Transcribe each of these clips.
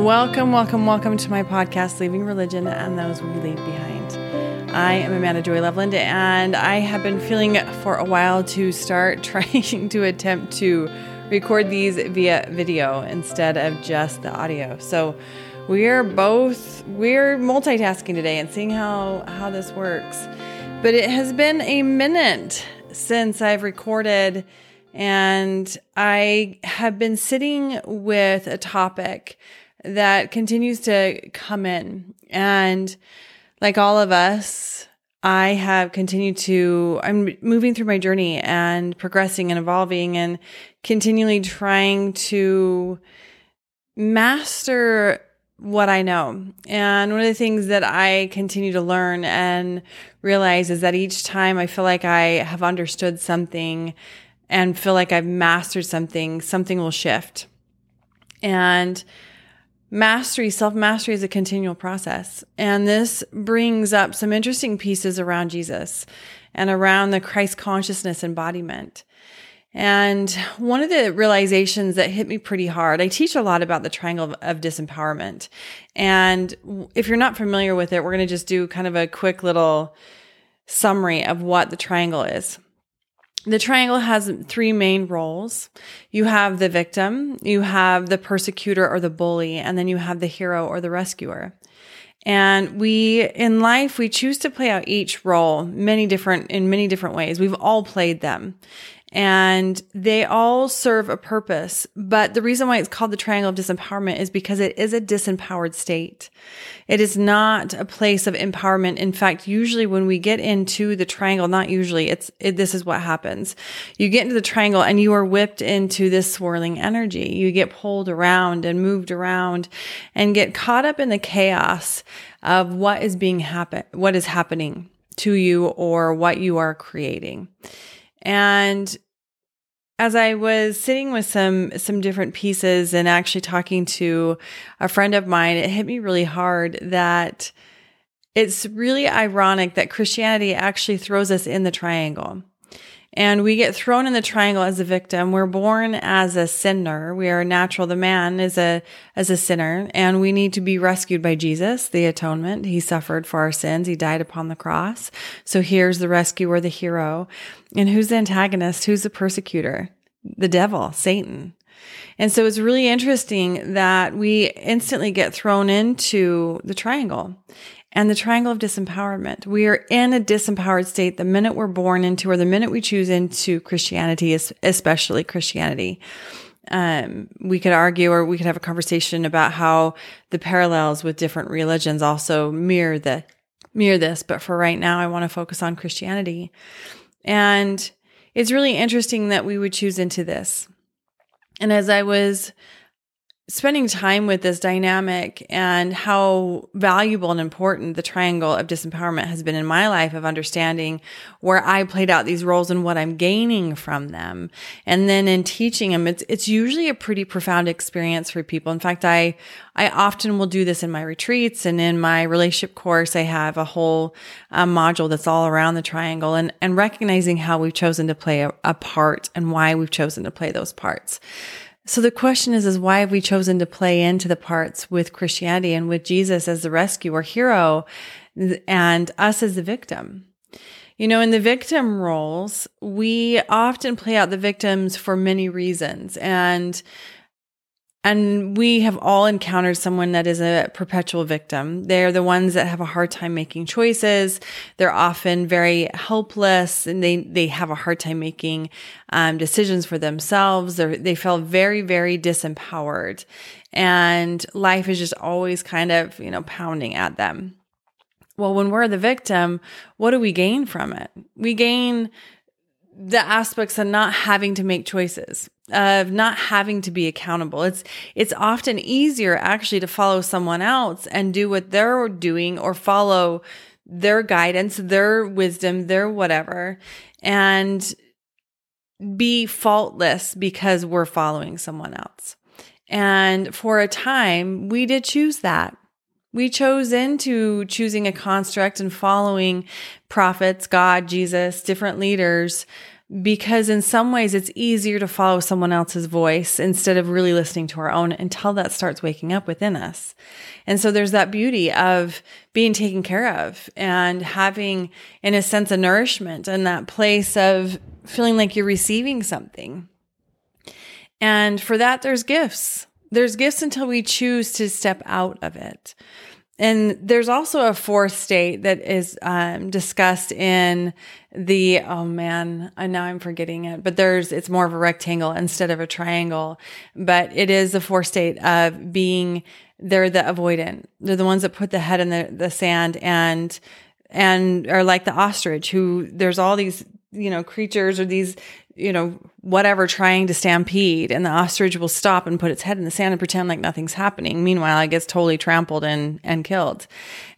Welcome, welcome, welcome to my podcast, Leaving Religion and Those We Leave Behind. I am Amanda Joy Loveland, and I have been feeling for a while to start trying to attempt to record these via video instead of just the audio. So we're both we're multitasking today and seeing how how this works. But it has been a minute since I've recorded and I have been sitting with a topic that continues to come in. And like all of us, I have continued to, I'm moving through my journey and progressing and evolving and continually trying to master what I know. And one of the things that I continue to learn and realize is that each time I feel like I have understood something and feel like I've mastered something, something will shift. And mastery, self mastery is a continual process. And this brings up some interesting pieces around Jesus and around the Christ consciousness embodiment. And one of the realizations that hit me pretty hard, I teach a lot about the triangle of, of disempowerment. And if you're not familiar with it, we're going to just do kind of a quick little summary of what the triangle is the triangle has three main roles. You have the victim, you have the persecutor or the bully, and then you have the hero or the rescuer. And we, in life, we choose to play out each role many different, in many different ways. We've all played them and they all serve a purpose. But the reason why it's called the triangle of disempowerment is because it is a disempowered state. It is not a place of empowerment. In fact, usually when we get into the triangle, not usually, it's, it, this is what happens. You get into the triangle and you are whipped into this swirling energy. You get pulled around and moved around and get caught up in the chaos of what is being happen, what is happening to you or what you are creating. And as I was sitting with some some different pieces and actually talking to a friend of mine, it hit me really hard that it's really ironic that Christianity actually throws us in the triangle and we get thrown in the triangle as a victim. We're born as a sinner. We are natural. The man is a, as a sinner and we need to be rescued by Jesus, the atonement. He suffered for our sins. He died upon the cross. So here's the rescuer, the hero. And who's the antagonist? Who's the persecutor? The devil, Satan. And so it's really interesting that we instantly get thrown into the triangle and the triangle of disempowerment. We are in a disempowered state the minute we're born into, or the minute we choose into Christianity, especially Christianity. Um, we could argue or we could have a conversation about how the parallels with different religions also mirror the mirror this. But for right now, I want to focus on Christianity. And it's really interesting that we would choose into this. And as I was spending time with this dynamic and how valuable and important the triangle of disempowerment has been in my life of understanding where I played out these roles and what I'm gaining from them. And then in teaching them, it's, it's usually a pretty profound experience for people. In fact, I, I often will do this in my retreats and in my relationship course. I have a whole um, module that's all around the triangle and, and recognizing how we've chosen to play a, a part and why we've chosen to play those parts. So the question is, is why have we chosen to play into the parts with Christianity and with Jesus as the rescuer hero and us as the victim? You know, in the victim roles, we often play out the victims for many reasons. And and we have all encountered someone that is a perpetual victim. They're the ones that have a hard time making choices. They're often very helpless and they, they have a hard time making um, decisions for themselves. They're, they feel very, very disempowered. And life is just always kind of, you know, pounding at them. Well, when we're the victim, what do we gain from it? We gain the aspects of not having to make choices of not having to be accountable. It's it's often easier actually to follow someone else and do what they're doing or follow their guidance their wisdom their whatever and be faultless because we're following someone else. And for a time we did choose that we chose into choosing a construct and following prophets, God, Jesus, different leaders because in some ways it's easier to follow someone else's voice instead of really listening to our own until that starts waking up within us. And so there's that beauty of being taken care of and having, in a sense, a nourishment and that place of feeling like you're receiving something. And for that, there's gifts. There's gifts until we choose to step out of it. And there's also a fourth state that is um, discussed in the oh man, now I'm forgetting it, but there's it's more of a rectangle instead of a triangle. But it is the fourth state of being they're the avoidant. They're the ones that put the head in the, the sand and and are like the ostrich who there's all these you know creatures or these you know, whatever trying to stampede and the ostrich will stop and put its head in the sand and pretend like nothing's happening. Meanwhile, it gets totally trampled and, and killed.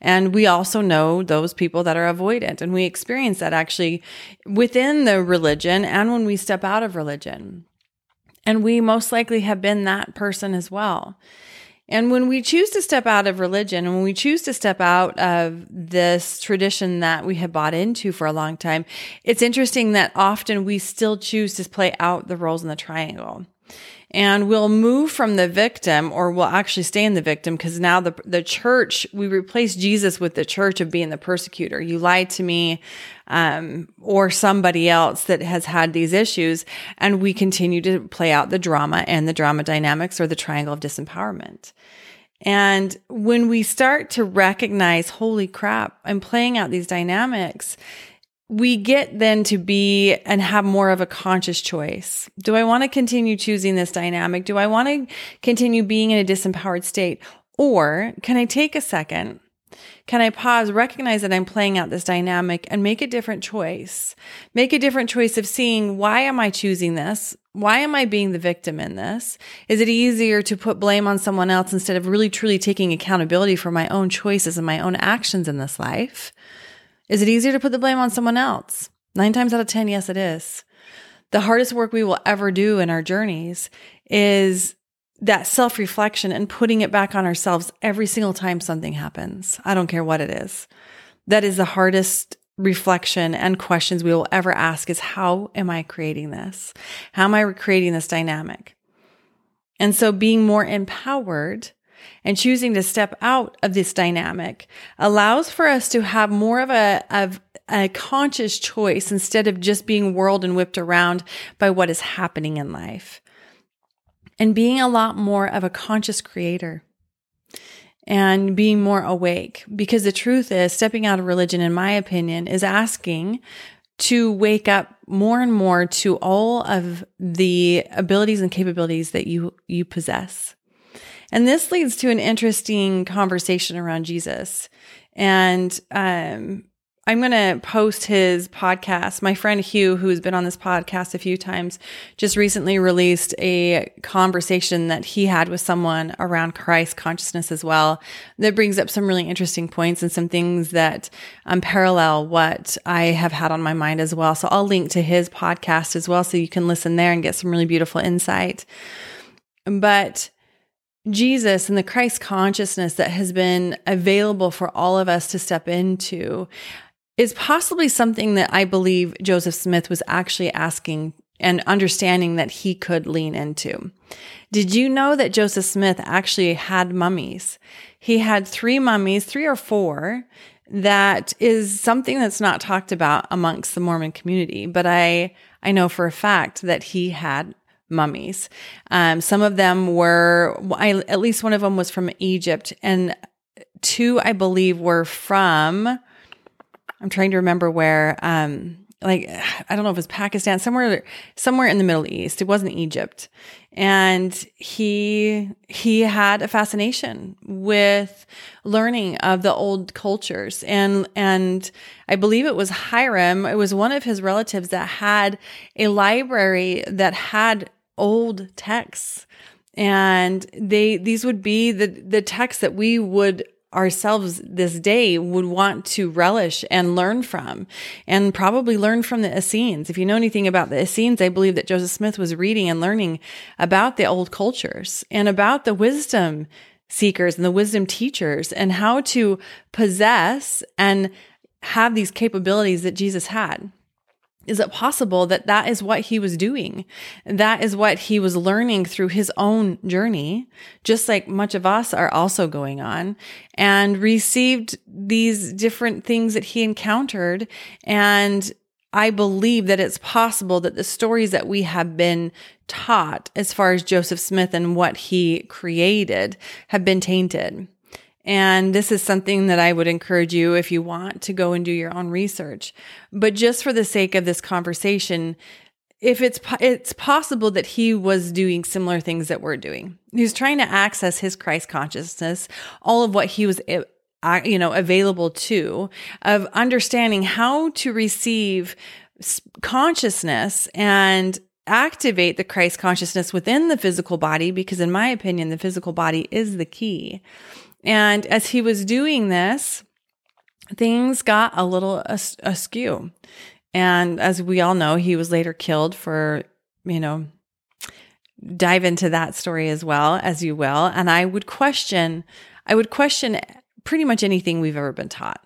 And we also know those people that are avoidant and we experience that actually within the religion and when we step out of religion. And we most likely have been that person as well. And when we choose to step out of religion and when we choose to step out of this tradition that we have bought into for a long time, it's interesting that often we still choose to play out the roles in the triangle and we'll move from the victim or we'll actually stay in the victim because now the the church we replace Jesus with the church of being the persecutor. You lied to me um, or somebody else that has had these issues and we continue to play out the drama and the drama dynamics or the triangle of disempowerment. And when we start to recognize, holy crap, I'm playing out these dynamics, we get then to be and have more of a conscious choice. Do I want to continue choosing this dynamic? Do I want to continue being in a disempowered state? Or can I take a second? Can I pause, recognize that I'm playing out this dynamic and make a different choice? Make a different choice of seeing why am I choosing this? Why am I being the victim in this? Is it easier to put blame on someone else instead of really truly taking accountability for my own choices and my own actions in this life? Is it easier to put the blame on someone else? Nine times out of 10, yes, it is. The hardest work we will ever do in our journeys is that self reflection and putting it back on ourselves every single time something happens. I don't care what it is. That is the hardest reflection and questions we will ever ask is how am I creating this? How am I creating this dynamic? And so being more empowered and choosing to step out of this dynamic allows for us to have more of a, of a conscious choice instead of just being whirled and whipped around by what is happening in life and being a lot more of a conscious creator and being more awake. Because the truth is, stepping out of religion, in my opinion, is asking to wake up more and more to all of the abilities and capabilities that you, you possess. And this leads to an interesting conversation around Jesus. And um, I'm going to post his podcast. My friend Hugh, who's been on this podcast a few times, just recently released a conversation that he had with someone around Christ consciousness as well. That brings up some really interesting points and some things that um, parallel what I have had on my mind as well. So I'll link to his podcast as well so you can listen there and get some really beautiful insight. But Jesus and the Christ consciousness that has been available for all of us to step into is possibly something that I believe Joseph Smith was actually asking and understanding that he could lean into. Did you know that Joseph Smith actually had mummies? He had three mummies, three or four, that is something that's not talked about amongst the Mormon community, but I I know for a fact that he had mummies. Um, some of them were, I, at least one of them was from Egypt, and two, I believe, were from. I'm trying to remember where. Um, like I don't know if it was Pakistan, somewhere somewhere in the Middle East. It wasn't Egypt. And he he had a fascination with learning of the old cultures. And and I believe it was Hyrum, it was one of his relatives that had a library that had old texts and they these would be the the texts that we would ourselves this day would want to relish and learn from and probably learn from the Essenes. If you know anything about the Essenes, I believe that Joseph Smith was reading and learning about the old cultures and about the wisdom seekers and the wisdom teachers and how to possess and have these capabilities that Jesus had. Is it possible that that is what he was doing? That is what he was learning through his own journey, just like much of us are also going on and received these different things that he encountered. And I believe that it's possible that the stories that we have been taught as far as Joseph Smith and what he created have been tainted. And this is something that I would encourage you if you want to go and do your own research. But just for the sake of this conversation, if it's it's possible that he was doing similar things that we're doing. He was trying to access his Christ consciousness, all of what he was eh, you know available to of understanding how to receive consciousness and activate the Christ consciousness within the physical body because in my opinion the physical body is the key. And as he was doing this, things got a little as- askew. And as we all know, he was later killed for, you know, dive into that story as well as you will. And I would question, I would question pretty much anything we've ever been taught.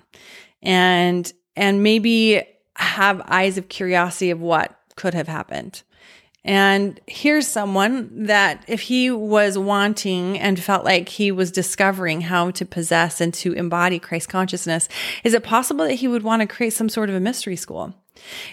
And, and maybe have eyes of curiosity of what could have happened. And here's someone that if he was wanting and felt like he was discovering how to possess and to embody Christ consciousness, is it possible that he would want to create some sort of a mystery school?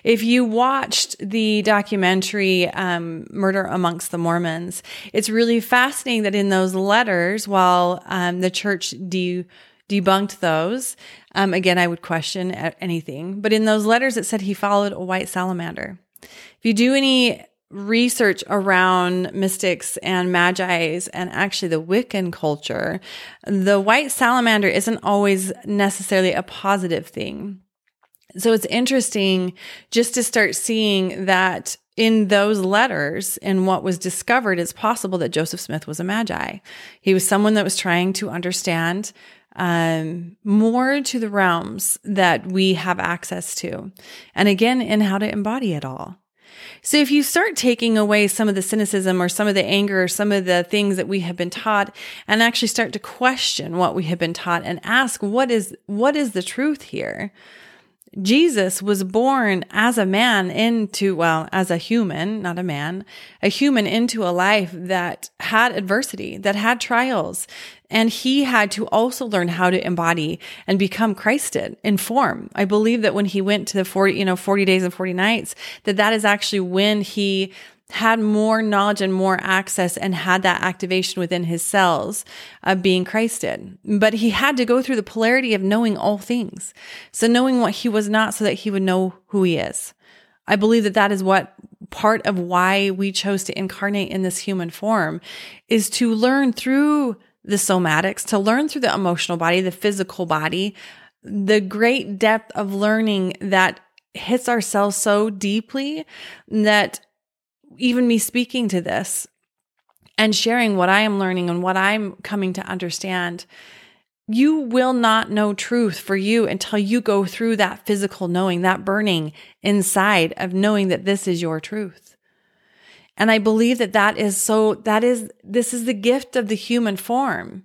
If you watched the documentary um, Murder Amongst the Mormons, it's really fascinating that in those letters, while um, the church de- debunked those, um, again, I would question anything, but in those letters, it said he followed a white salamander. If you do any research around mystics and magi's and actually the Wiccan culture, the white salamander isn't always necessarily a positive thing. So it's interesting just to start seeing that in those letters and what was discovered, it's possible that Joseph Smith was a magi. He was someone that was trying to understand um, more to the realms that we have access to. And again, in how to embody it all. So if you start taking away some of the cynicism or some of the anger or some of the things that we have been taught and actually start to question what we have been taught and ask what is what is the truth here? Jesus was born as a man into, well, as a human, not a man, a human into a life that had adversity, that had trials. And he had to also learn how to embody and become Christed in form. I believe that when he went to the 40, you know, 40 days and 40 nights, that that is actually when he had more knowledge and more access and had that activation within his cells of being Christed. But he had to go through the polarity of knowing all things. So knowing what he was not so that he would know who he is. I believe that that is what part of why we chose to incarnate in this human form is to learn through the somatics, to learn through the emotional body, the physical body, the great depth of learning that hits ourselves so deeply that even me speaking to this and sharing what I am learning and what I'm coming to understand, you will not know truth for you until you go through that physical knowing, that burning inside of knowing that this is your truth. And I believe that that is so, that is, this is the gift of the human form.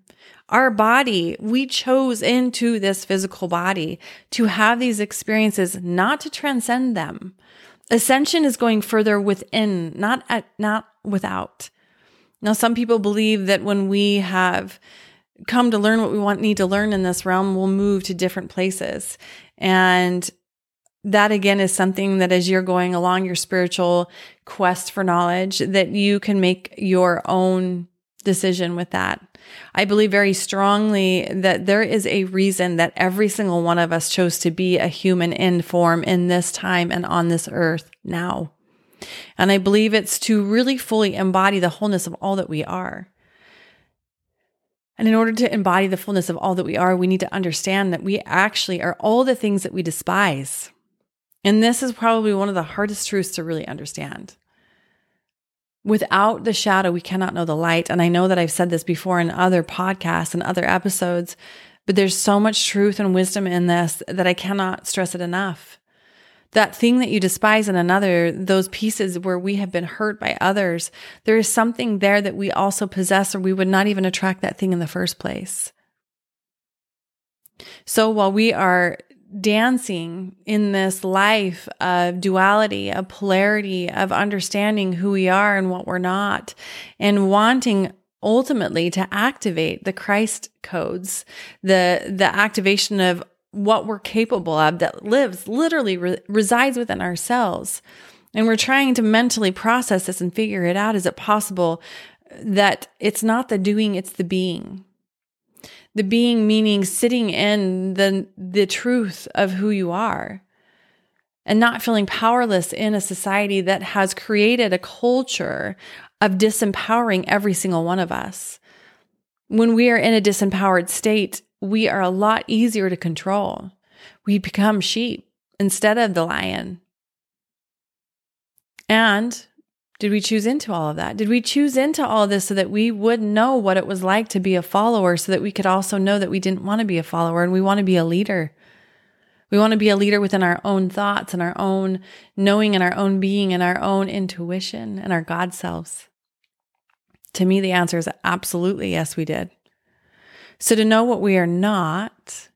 Our body, we chose into this physical body to have these experiences, not to transcend them, Ascension is going further within, not at, not without. Now, some people believe that when we have come to learn what we want, need to learn in this realm, we'll move to different places. And that again is something that as you're going along your spiritual quest for knowledge, that you can make your own decision with that. I believe very strongly that there is a reason that every single one of us chose to be a human in form in this time and on this earth now. And I believe it's to really fully embody the wholeness of all that we are. And in order to embody the fullness of all that we are, we need to understand that we actually are all the things that we despise. And this is probably one of the hardest truths to really understand. Without the shadow, we cannot know the light. And I know that I've said this before in other podcasts and other episodes, but there's so much truth and wisdom in this that I cannot stress it enough. That thing that you despise in another, those pieces where we have been hurt by others, there is something there that we also possess, or we would not even attract that thing in the first place. So while we are dancing in this life of duality, of polarity, of understanding who we are and what we're not, and wanting ultimately to activate the Christ codes, the the activation of what we're capable of that lives literally re- resides within ourselves. And we're trying to mentally process this and figure it out. Is it possible that it's not the doing, it's the being? The being meaning sitting in the, the truth of who you are and not feeling powerless in a society that has created a culture of disempowering every single one of us. When we are in a disempowered state, we are a lot easier to control. We become sheep instead of the lion. And did we choose into all of that? Did we choose into all this so that we would know what it was like to be a follower, so that we could also know that we didn't want to be a follower and we want to be a leader? We want to be a leader within our own thoughts and our own knowing and our own being and our own intuition and our God selves. To me, the answer is absolutely yes, we did. So to know what we are not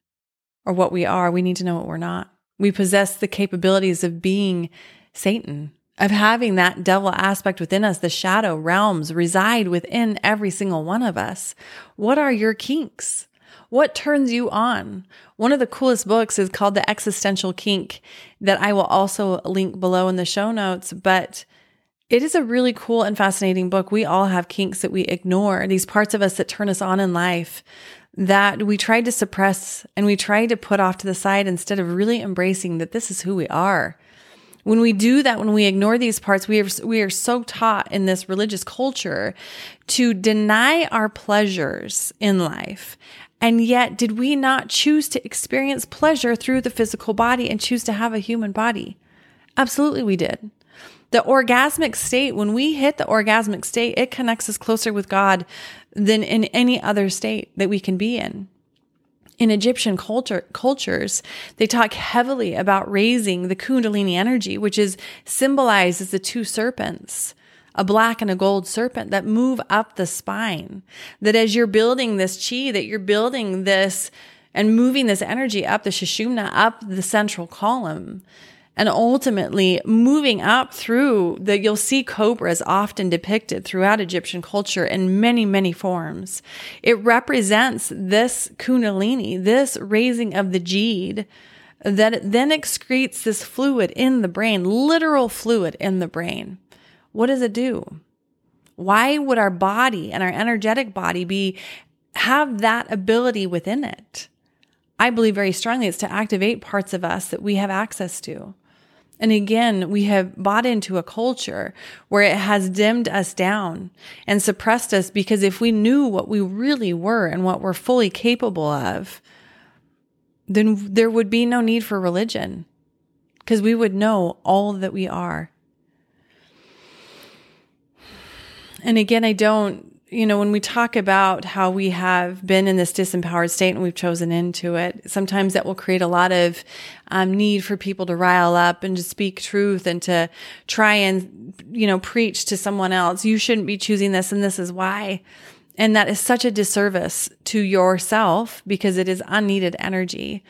or what we are, we need to know what we're not. We possess the capabilities of being Satan, of having that devil aspect within us. The shadow realms reside within every single one of us. What are your kinks? What turns you on? One of the coolest books is called The Existential Kink, that I will also link below in the show notes. But it is a really cool and fascinating book. We all have kinks that we ignore, these parts of us that turn us on in life that we tried to suppress and we tried to put off to the side instead of really embracing that this is who we are. When we do that, when we ignore these parts, we are, we are so taught in this religious culture to deny our pleasures in life. And yet, did we not choose to experience pleasure through the physical body and choose to have a human body? Absolutely, we did. The orgasmic state, when we hit the orgasmic state, it connects us closer with God than in any other state that we can be in. In Egyptian culture, cultures, they talk heavily about raising the Kundalini energy, which is symbolized as the two serpents a black and a gold serpent that move up the spine. That as you're building this chi, that you're building this and moving this energy up the Sushumna, up the central column, and ultimately moving up through the you'll see cobras often depicted throughout Egyptian culture in many many forms. It represents this kundalini this raising of the jid that then excretes this fluid in the brain literal fluid in the brain. What does it do? Why would our body and our energetic body be have that ability within it? I believe very strongly it's to activate parts of us that we have access to. And again, we have bought into a culture where it has dimmed us down and suppressed us because if we knew what we really were and what we're fully capable of, then there would be no need for religion because we would know all that we are. And again, I don't you know, when we talk about how we have been in this disempowered state and we've chosen into it, sometimes that will create a lot of um, need for people to rile up and to speak truth and to try and, you know, preach to someone else. You shouldn't be choosing this and this is why. And that is such a disservice to yourself because it is unneeded energy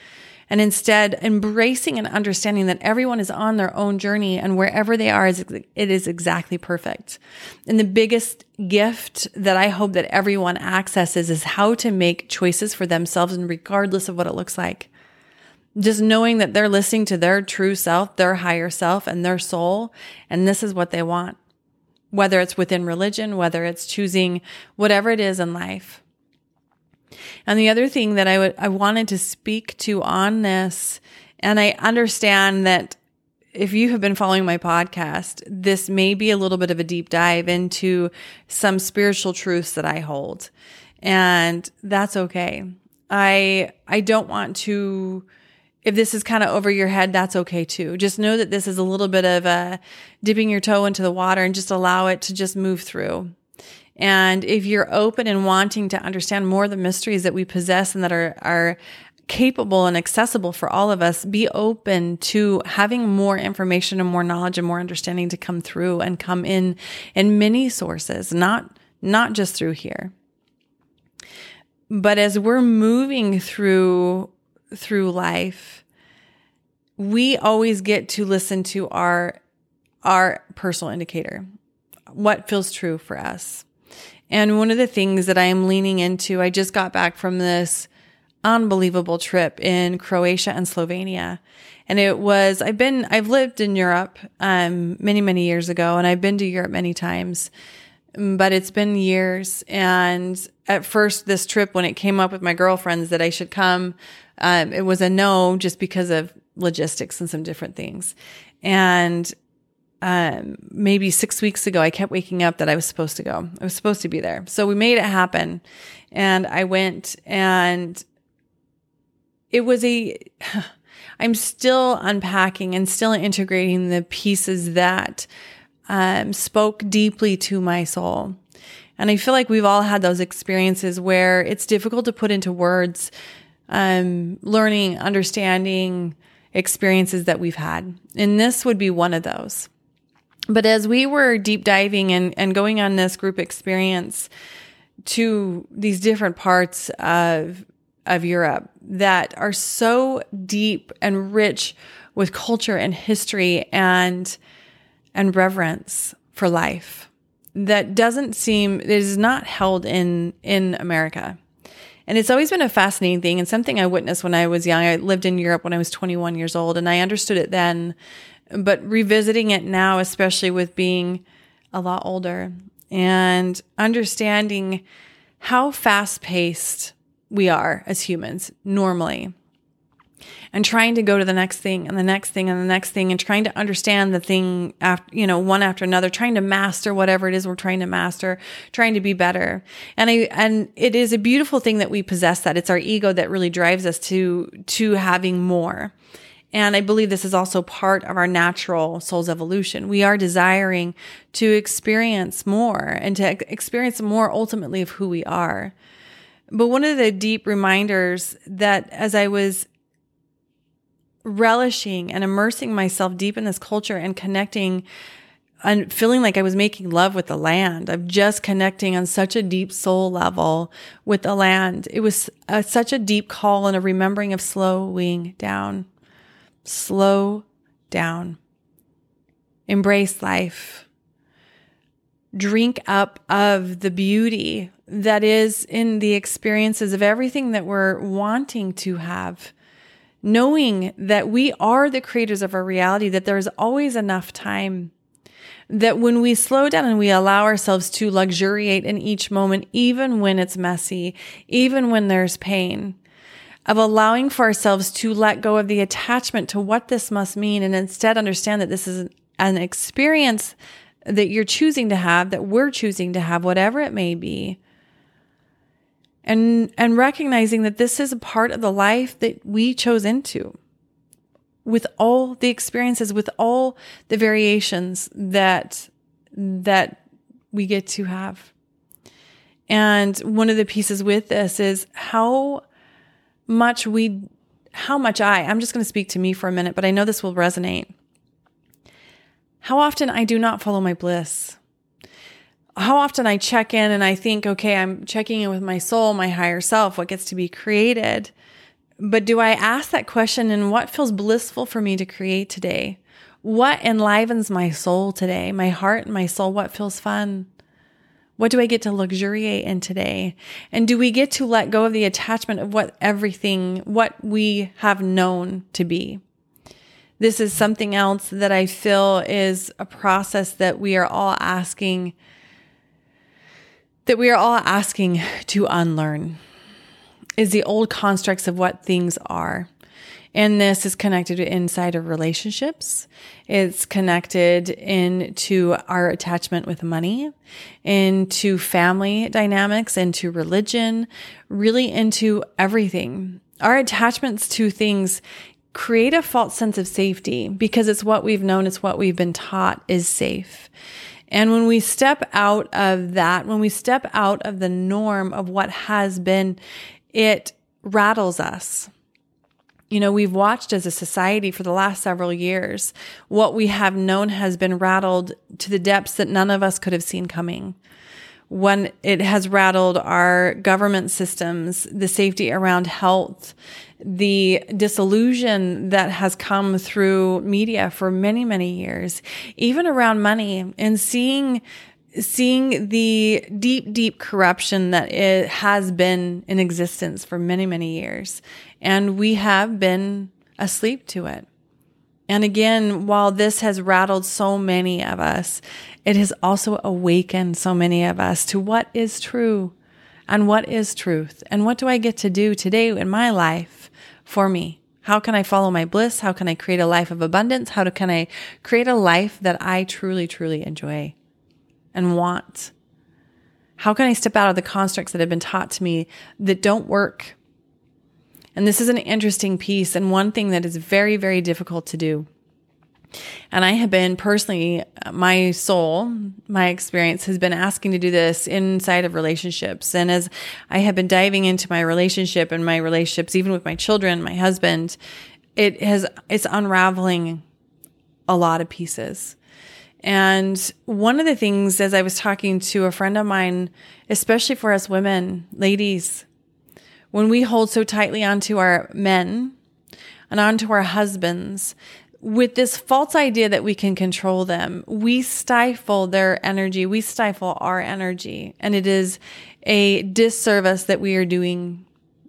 and instead embracing and understanding that everyone is on their own journey and wherever they are, it is exactly perfect. And the biggest gift that I hope that everyone accesses is how to make choices for themselves and regardless of what it looks like. Just knowing that they're listening to their true self, their higher self and their soul, and this is what they want. Whether it's within religion, whether it's choosing whatever it is in life. And the other thing that I would I wanted to speak to on this, and I understand that if you have been following my podcast, this may be a little bit of a deep dive into some spiritual truths that I hold. And that's okay. I I don't want to if this is kind of over your head, that's okay too. Just know that this is a little bit of a dipping your toe into the water and just allow it to just move through. And if you're open and wanting to understand more of the mysteries that we possess and that are, are capable and accessible for all of us, be open to having more information and more knowledge and more understanding to come through and come in in many sources, not, not just through here. But as we're moving through, through life, we always get to listen to our our personal indicator, what feels true for us. And one of the things that I am leaning into, I just got back from this unbelievable trip in Croatia and Slovenia. And it was, I've been, I've lived in Europe um, many, many years ago, and I've been to Europe many times, but it's been years. And at first, this trip, when it came up with my girlfriends that I should come, um, it was a no just because of logistics and some different things. And um, maybe six weeks ago, I kept waking up that I was supposed to go. I was supposed to be there. So we made it happen. And I went and it was a, I'm still unpacking and still integrating the pieces that um, spoke deeply to my soul. And I feel like we've all had those experiences where it's difficult to put into words, um, learning, understanding experiences that we've had. And this would be one of those. But as we were deep diving and, and going on this group experience to these different parts of of Europe that are so deep and rich with culture and history and and reverence for life that doesn't seem it is not held in in America. And it's always been a fascinating thing and something I witnessed when I was young. I lived in Europe when I was 21 years old and I understood it then, but revisiting it now, especially with being a lot older and understanding how fast paced we are as humans normally and trying to go to the next thing and the next thing and the next thing and trying to understand the thing after you know one after another trying to master whatever it is we're trying to master trying to be better. And i and it is a beautiful thing that we possess that. It's our ego that really drives us to to having more and I believe this is also part of our natural soul's evolution. We are desiring to experience more and to experience more ultimately of who we are. But one of the deep reminders that as I was relishing and immersing myself deep in this culture and connecting and feeling like I was making love with the land, of just connecting on such a deep soul level with the land. It was a, such a deep call and a remembering of slowing down. Slow down. Embrace life. Drink up of the beauty that is in the experiences of everything that we're wanting to have. Knowing that we are the creators of our reality, that there's always enough time. That when we slow down and we allow ourselves to luxuriate in each moment, even when it's messy, even when there's pain, of allowing for ourselves to let go of the attachment to what this must mean and instead understand that this is an experience that you're choosing to have, that we're choosing to have, whatever it may be. And and recognizing that this is a part of the life that we chose into with all the experiences with all the variations that that we get to have. And one of the pieces with this is how much we how much i i'm just going to speak to me for a minute but i know this will resonate how often i do not follow my bliss how often I check in and I think, okay, I'm checking in with my soul, my higher self, what gets to be created. But do I ask that question and what feels blissful for me to create today? What enlivens my soul today, my heart and my soul? What feels fun? What do I get to luxuriate in today? And do we get to let go of the attachment of what everything, what we have known to be? This is something else that I feel is a process that we are all asking that we are all asking to unlearn is the old constructs of what things are. And this is connected inside of relationships. It's connected into our attachment with money, into family dynamics, into religion, really into everything. Our attachments to things create a false sense of safety because it's what we've known, it's what we've been taught is safe. And when we step out of that, when we step out of the norm of what has been, it rattles us. You know, we've watched as a society for the last several years, what we have known has been rattled to the depths that none of us could have seen coming. when it has rattled our government systems, the safety around health, the disillusion that has come through media for many, many years, even around money and seeing seeing the deep, deep corruption that it has been in existence for many, many years. And we have been asleep to it. And again, while this has rattled so many of us, it has also awakened so many of us to what is true and what is truth and what do I get to do today in my life for me? How can I follow my bliss? How can I create a life of abundance? How can I create a life that I truly, truly enjoy and want? How can I step out of the constructs that have been taught to me that don't work and this is an interesting piece and one thing that is very, very difficult to do. And I have been personally, my soul, my experience has been asking to do this inside of relationships. And as I have been diving into my relationship and my relationships, even with my children, my husband, it has, it's unraveling a lot of pieces. And one of the things, as I was talking to a friend of mine, especially for us women, ladies, when we hold so tightly onto our men and onto our husbands with this false idea that we can control them, we stifle their energy. We stifle our energy. And it is a disservice that we are doing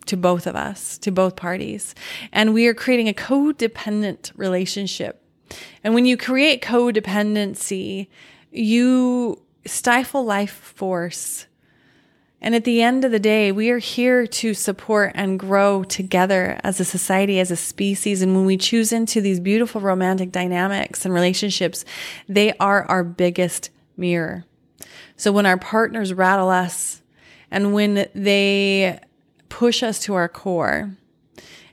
to both of us, to both parties. And we are creating a codependent relationship. And when you create codependency, you stifle life force and at the end of the day, we are here to support and grow together as a society, as a species. And when we choose into these beautiful romantic dynamics and relationships, they are our biggest mirror. So when our partners rattle us and when they push us to our core,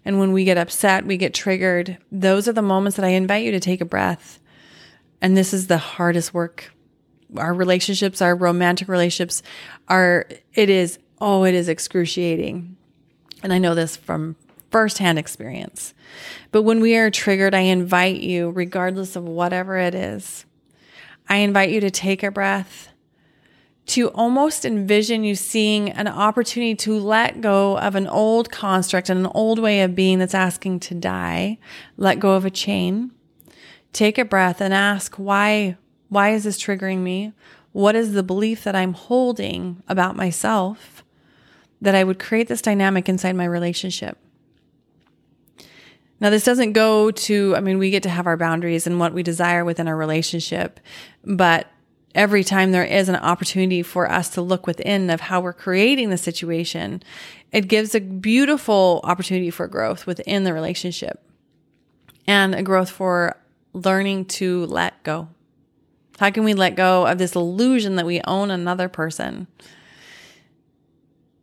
and when we get upset, we get triggered, those are the moments that I invite you to take a breath. And this is the hardest work our relationships, our romantic relationships are, it is, oh, it is excruciating. And I know this from firsthand experience. But when we are triggered, I invite you, regardless of whatever it is, I invite you to take a breath, to almost envision you seeing an opportunity to let go of an old construct and an old way of being that's asking to die, let go of a chain. Take a breath and ask, why why is this triggering me? What is the belief that I'm holding about myself that I would create this dynamic inside my relationship? Now, this doesn't go to, I mean, we get to have our boundaries and what we desire within our relationship, but every time there is an opportunity for us to look within of how we're creating the situation, it gives a beautiful opportunity for growth within the relationship and a growth for learning to let go. How can we let go of this illusion that we own another person?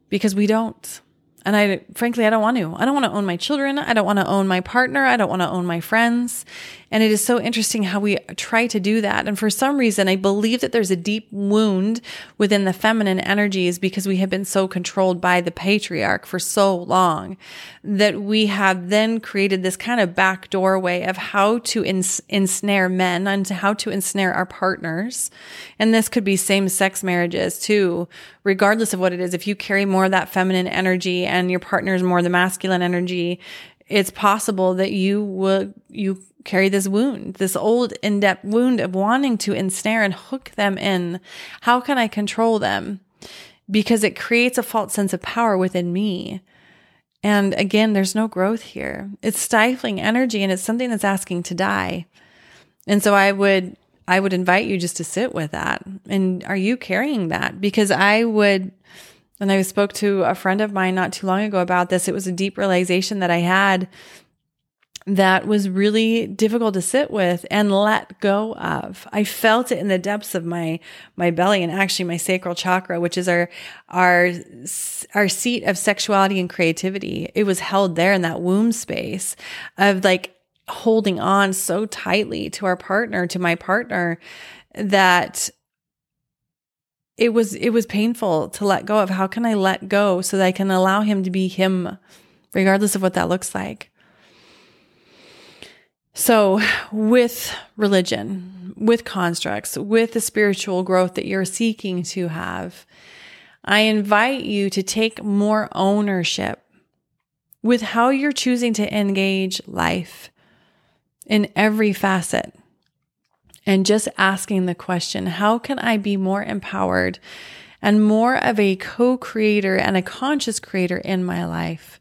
Because we don't. And I, frankly, I don't want to. I don't want to own my children. I don't want to own my partner. I don't want to own my friends. And it is so interesting how we try to do that. And for some reason, I believe that there's a deep wound within the feminine energies because we have been so controlled by the patriarch for so long that we have then created this kind of back doorway of how to ins- ensnare men and how to ensnare our partners. And this could be same sex marriages too, regardless of what it is. If you carry more of that feminine energy and your partner is more the masculine energy, it's possible that you will, you carry this wound, this old in-depth wound of wanting to ensnare and hook them in. How can I control them? Because it creates a false sense of power within me. And again, there's no growth here. It's stifling energy and it's something that's asking to die. And so I would I would invite you just to sit with that. And are you carrying that? Because I would and I spoke to a friend of mine not too long ago about this. It was a deep realization that I had that was really difficult to sit with and let go of. I felt it in the depths of my my belly and actually my sacral chakra, which is our our our seat of sexuality and creativity. It was held there in that womb space of like holding on so tightly to our partner, to my partner that it was it was painful to let go of. How can I let go so that I can allow him to be him regardless of what that looks like? So, with religion, with constructs, with the spiritual growth that you're seeking to have, I invite you to take more ownership with how you're choosing to engage life in every facet. And just asking the question, how can I be more empowered and more of a co creator and a conscious creator in my life?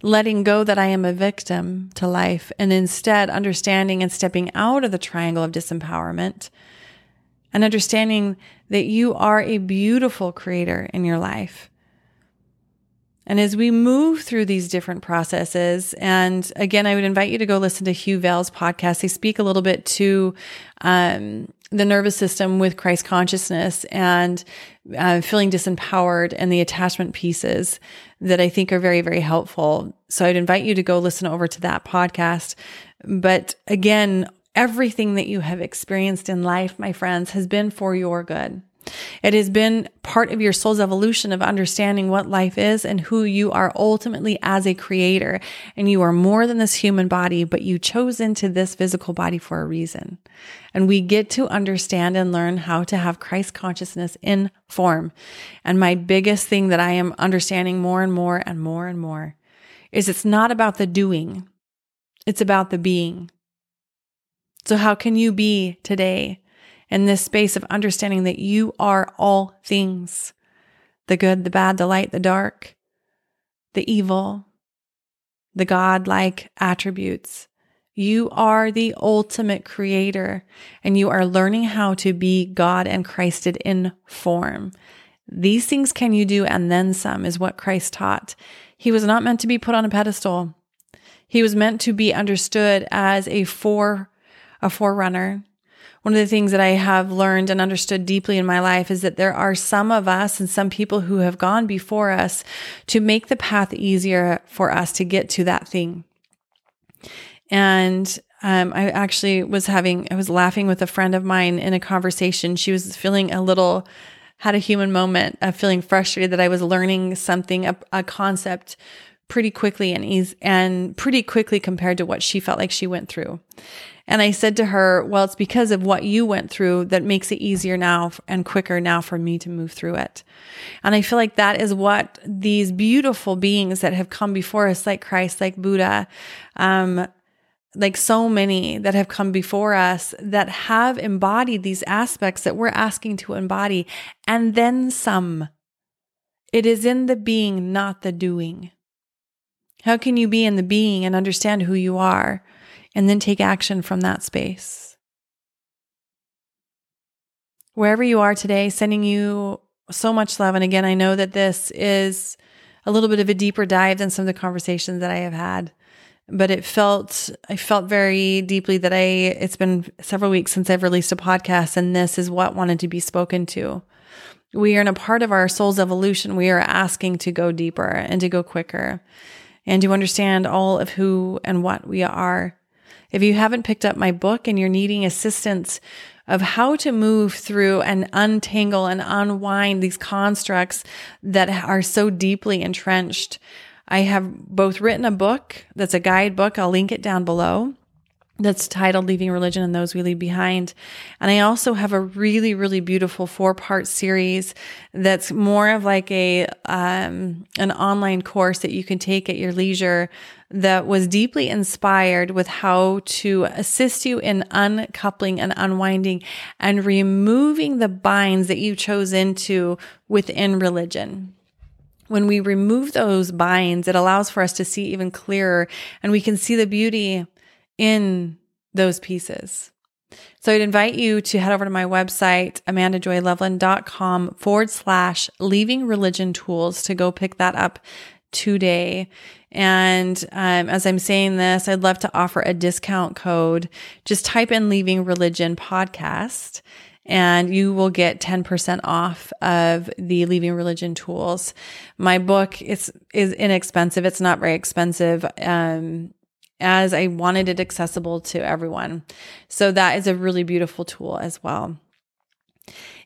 Letting go that I am a victim to life and instead understanding and stepping out of the triangle of disempowerment and understanding that you are a beautiful creator in your life and as we move through these different processes, and again, I would invite you to go listen to Hugh Vale's podcast. They speak a little bit to um, the nervous system with Christ consciousness and uh, feeling disempowered and the attachment pieces that I think are very, very helpful. So I'd invite you to go listen over to that podcast. But again, everything that you have experienced in life, my friends, has been for your good. It has been part of your soul's evolution of understanding what life is and who you are ultimately as a creator. And you are more than this human body, but you chose into this physical body for a reason. And we get to understand and learn how to have Christ consciousness in form. And my biggest thing that I am understanding more and more and more and more is it's not about the doing. It's about the being. So how can you be today in this space of understanding that you are all things the good, the bad, the light, the dark, the evil, the God like attributes. You are the ultimate creator and you are learning how to be God and Christed in form. These things can you do and then some is what Christ taught. He was not meant to be put on a pedestal. He was meant to be understood as a fore, a forerunner, one of the things that I have learned and understood deeply in my life is that there are some of us and some people who have gone before us to make the path easier for us to get to that thing. And um, I actually was having, I was laughing with a friend of mine in a conversation. She was feeling a little, had a human moment of feeling frustrated that I was learning something, a, a concept pretty quickly and easy and pretty quickly compared to what she felt like she went through. And I said to her, Well, it's because of what you went through that makes it easier now and quicker now for me to move through it. And I feel like that is what these beautiful beings that have come before us, like Christ, like Buddha, um, like so many that have come before us that have embodied these aspects that we're asking to embody, and then some. It is in the being, not the doing. How can you be in the being and understand who you are? and then take action from that space. Wherever you are today, sending you so much love. And again, I know that this is a little bit of a deeper dive than some of the conversations that I have had. But it felt, I felt very deeply that I, it's been several weeks since I've released a podcast, and this is what wanted to be spoken to. We are in a part of our soul's evolution. We are asking to go deeper and to go quicker and to understand all of who and what we are. If you haven't picked up my book and you're needing assistance of how to move through and untangle and unwind these constructs that are so deeply entrenched, I have both written a book that's a guidebook. I'll link it down below that's titled Leaving Religion and Those We Leave Behind. And I also have a really, really beautiful four part series that's more of like a, um, an online course that you can take at your leisure that was deeply inspired with how to assist you in uncoupling and unwinding and removing the binds that you chose into within religion when we remove those binds, it allows for us to see even clearer and we can see the beauty in those pieces. So I'd invite you to head over to my website, amandajoyloveland.com forward slash leaving religion tools to go pick that up today. And um, as I'm saying this, I'd love to offer a discount code. Just type in leaving religion podcast and you will get 10% off of the leaving religion tools. My book is, is inexpensive. It's not very expensive. Um, as I wanted it accessible to everyone. So that is a really beautiful tool as well.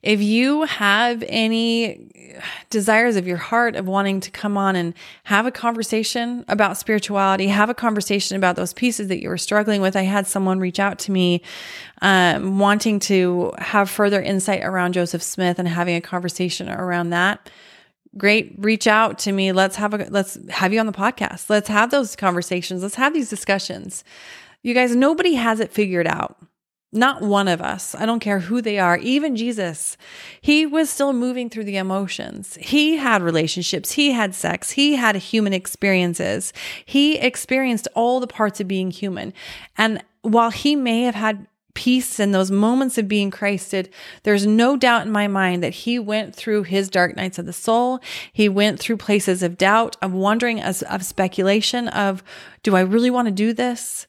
If you have any desires of your heart of wanting to come on and have a conversation about spirituality, have a conversation about those pieces that you were struggling with. I had someone reach out to me um, wanting to have further insight around Joseph Smith and having a conversation around that great reach out to me let's have a let's have you on the podcast let's have those conversations let's have these discussions you guys nobody has it figured out not one of us. I don't care who they are. Even Jesus, he was still moving through the emotions. He had relationships. He had sex. He had human experiences. He experienced all the parts of being human. And while he may have had peace and those moments of being Christed, there's no doubt in my mind that he went through his dark nights of the soul. He went through places of doubt, of wondering, of speculation, of, do I really want to do this?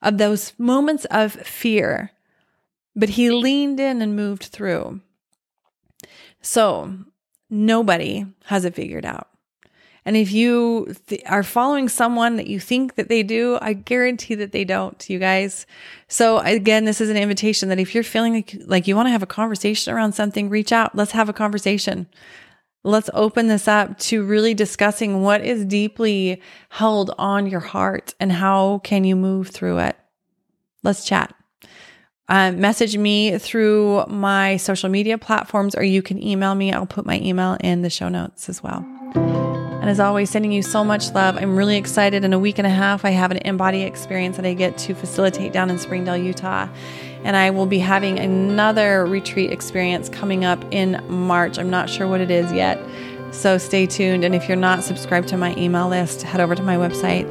Of those moments of fear but he leaned in and moved through. So nobody has it figured out. And if you th- are following someone that you think that they do, I guarantee that they don't, you guys. So again, this is an invitation that if you're feeling like, like you want to have a conversation around something, reach out. Let's have a conversation. Let's open this up to really discussing what is deeply held on your heart and how can you move through it. Let's chat. Um, message me through my social media platforms or you can email me. I'll put my email in the show notes as well. And as always, sending you so much love. I'm really excited. In a week and a half, I have an embody experience that I get to facilitate down in Springdale, Utah. And I will be having another retreat experience coming up in March. I'm not sure what it is yet. So stay tuned. And if you're not subscribed to my email list, head over to my website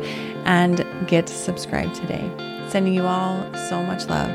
and get subscribed today. Sending you all so much love.